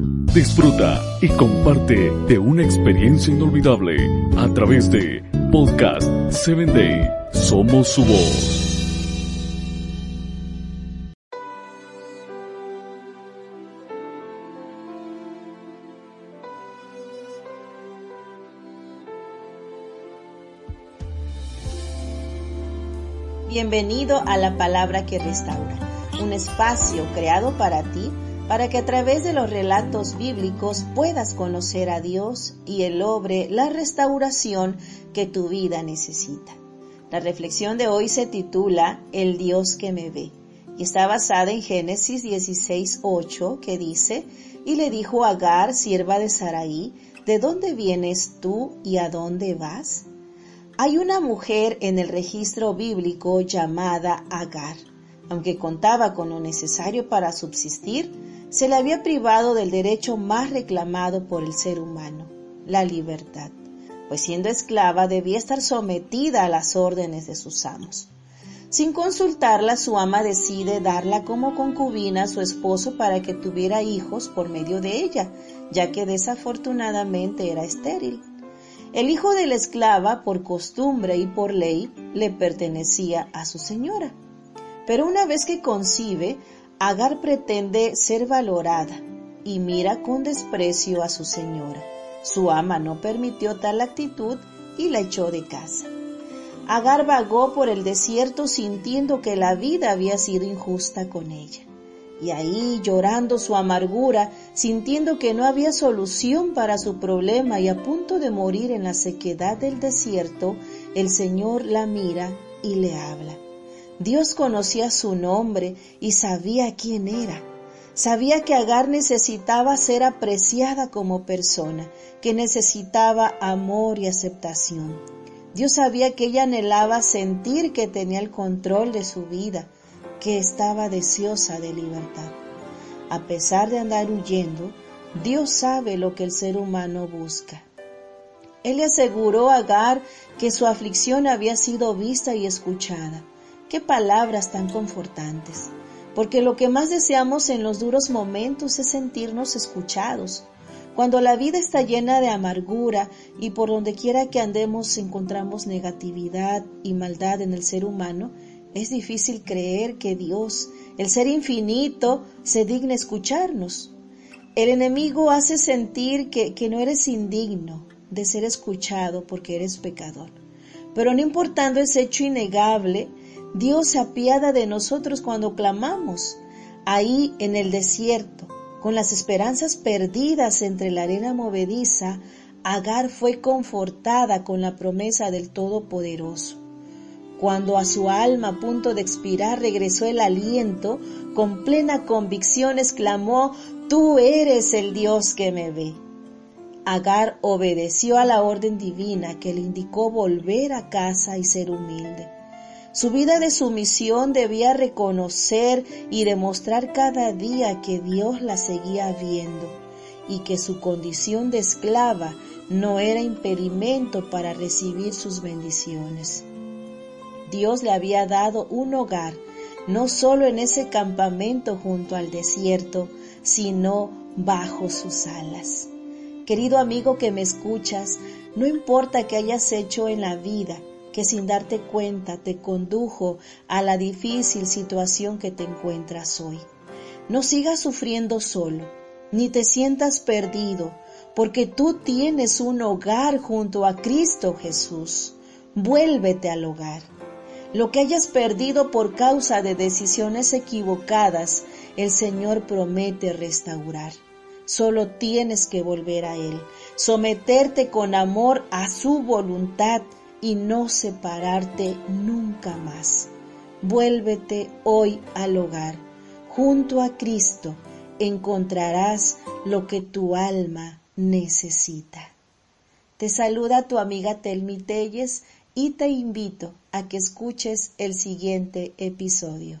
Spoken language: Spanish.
Disfruta y comparte de una experiencia inolvidable a través de Podcast 7 Day. Somos su voz. Bienvenido a la palabra que restaura, un espacio creado para ti para que a través de los relatos bíblicos puedas conocer a Dios y Él obre la restauración que tu vida necesita. La reflexión de hoy se titula El Dios que me ve y está basada en Génesis 16:8 que dice, y le dijo Agar, sierva de Saraí, ¿de dónde vienes tú y a dónde vas? Hay una mujer en el registro bíblico llamada Agar. Aunque contaba con lo necesario para subsistir, se le había privado del derecho más reclamado por el ser humano, la libertad, pues siendo esclava debía estar sometida a las órdenes de sus amos. Sin consultarla, su ama decide darla como concubina a su esposo para que tuviera hijos por medio de ella, ya que desafortunadamente era estéril. El hijo de la esclava, por costumbre y por ley, le pertenecía a su señora. Pero una vez que concibe, Agar pretende ser valorada y mira con desprecio a su señora. Su ama no permitió tal actitud y la echó de casa. Agar vagó por el desierto sintiendo que la vida había sido injusta con ella y ahí llorando su amargura, sintiendo que no había solución para su problema y a punto de morir en la sequedad del desierto, el Señor la mira y le habla. Dios conocía su nombre y sabía quién era. Sabía que Agar necesitaba ser apreciada como persona, que necesitaba amor y aceptación. Dios sabía que ella anhelaba sentir que tenía el control de su vida, que estaba deseosa de libertad. A pesar de andar huyendo, Dios sabe lo que el ser humano busca. Él le aseguró a Agar que su aflicción había sido vista y escuchada. Qué palabras tan confortantes, porque lo que más deseamos en los duros momentos es sentirnos escuchados. Cuando la vida está llena de amargura y por donde quiera que andemos encontramos negatividad y maldad en el ser humano, es difícil creer que Dios, el ser infinito, se digna escucharnos. El enemigo hace sentir que, que no eres indigno de ser escuchado porque eres pecador. Pero no importando ese hecho innegable, Dios se apiada de nosotros cuando clamamos, ahí en el desierto, con las esperanzas perdidas entre la arena movediza, Agar fue confortada con la promesa del Todopoderoso. Cuando a su alma a punto de expirar regresó el aliento, con plena convicción exclamó, Tú eres el Dios que me ve. Agar obedeció a la orden divina que le indicó volver a casa y ser humilde. Su vida de sumisión debía reconocer y demostrar cada día que Dios la seguía viendo y que su condición de esclava no era impedimento para recibir sus bendiciones. Dios le había dado un hogar, no solo en ese campamento junto al desierto, sino bajo sus alas. Querido amigo que me escuchas, no importa que hayas hecho en la vida, que sin darte cuenta te condujo a la difícil situación que te encuentras hoy. No sigas sufriendo solo, ni te sientas perdido, porque tú tienes un hogar junto a Cristo Jesús. Vuélvete al hogar. Lo que hayas perdido por causa de decisiones equivocadas, el Señor promete restaurar. Solo tienes que volver a Él, someterte con amor a su voluntad y no separarte nunca más. Vuélvete hoy al hogar. Junto a Cristo encontrarás lo que tu alma necesita. Te saluda tu amiga Telmi Telles y te invito a que escuches el siguiente episodio.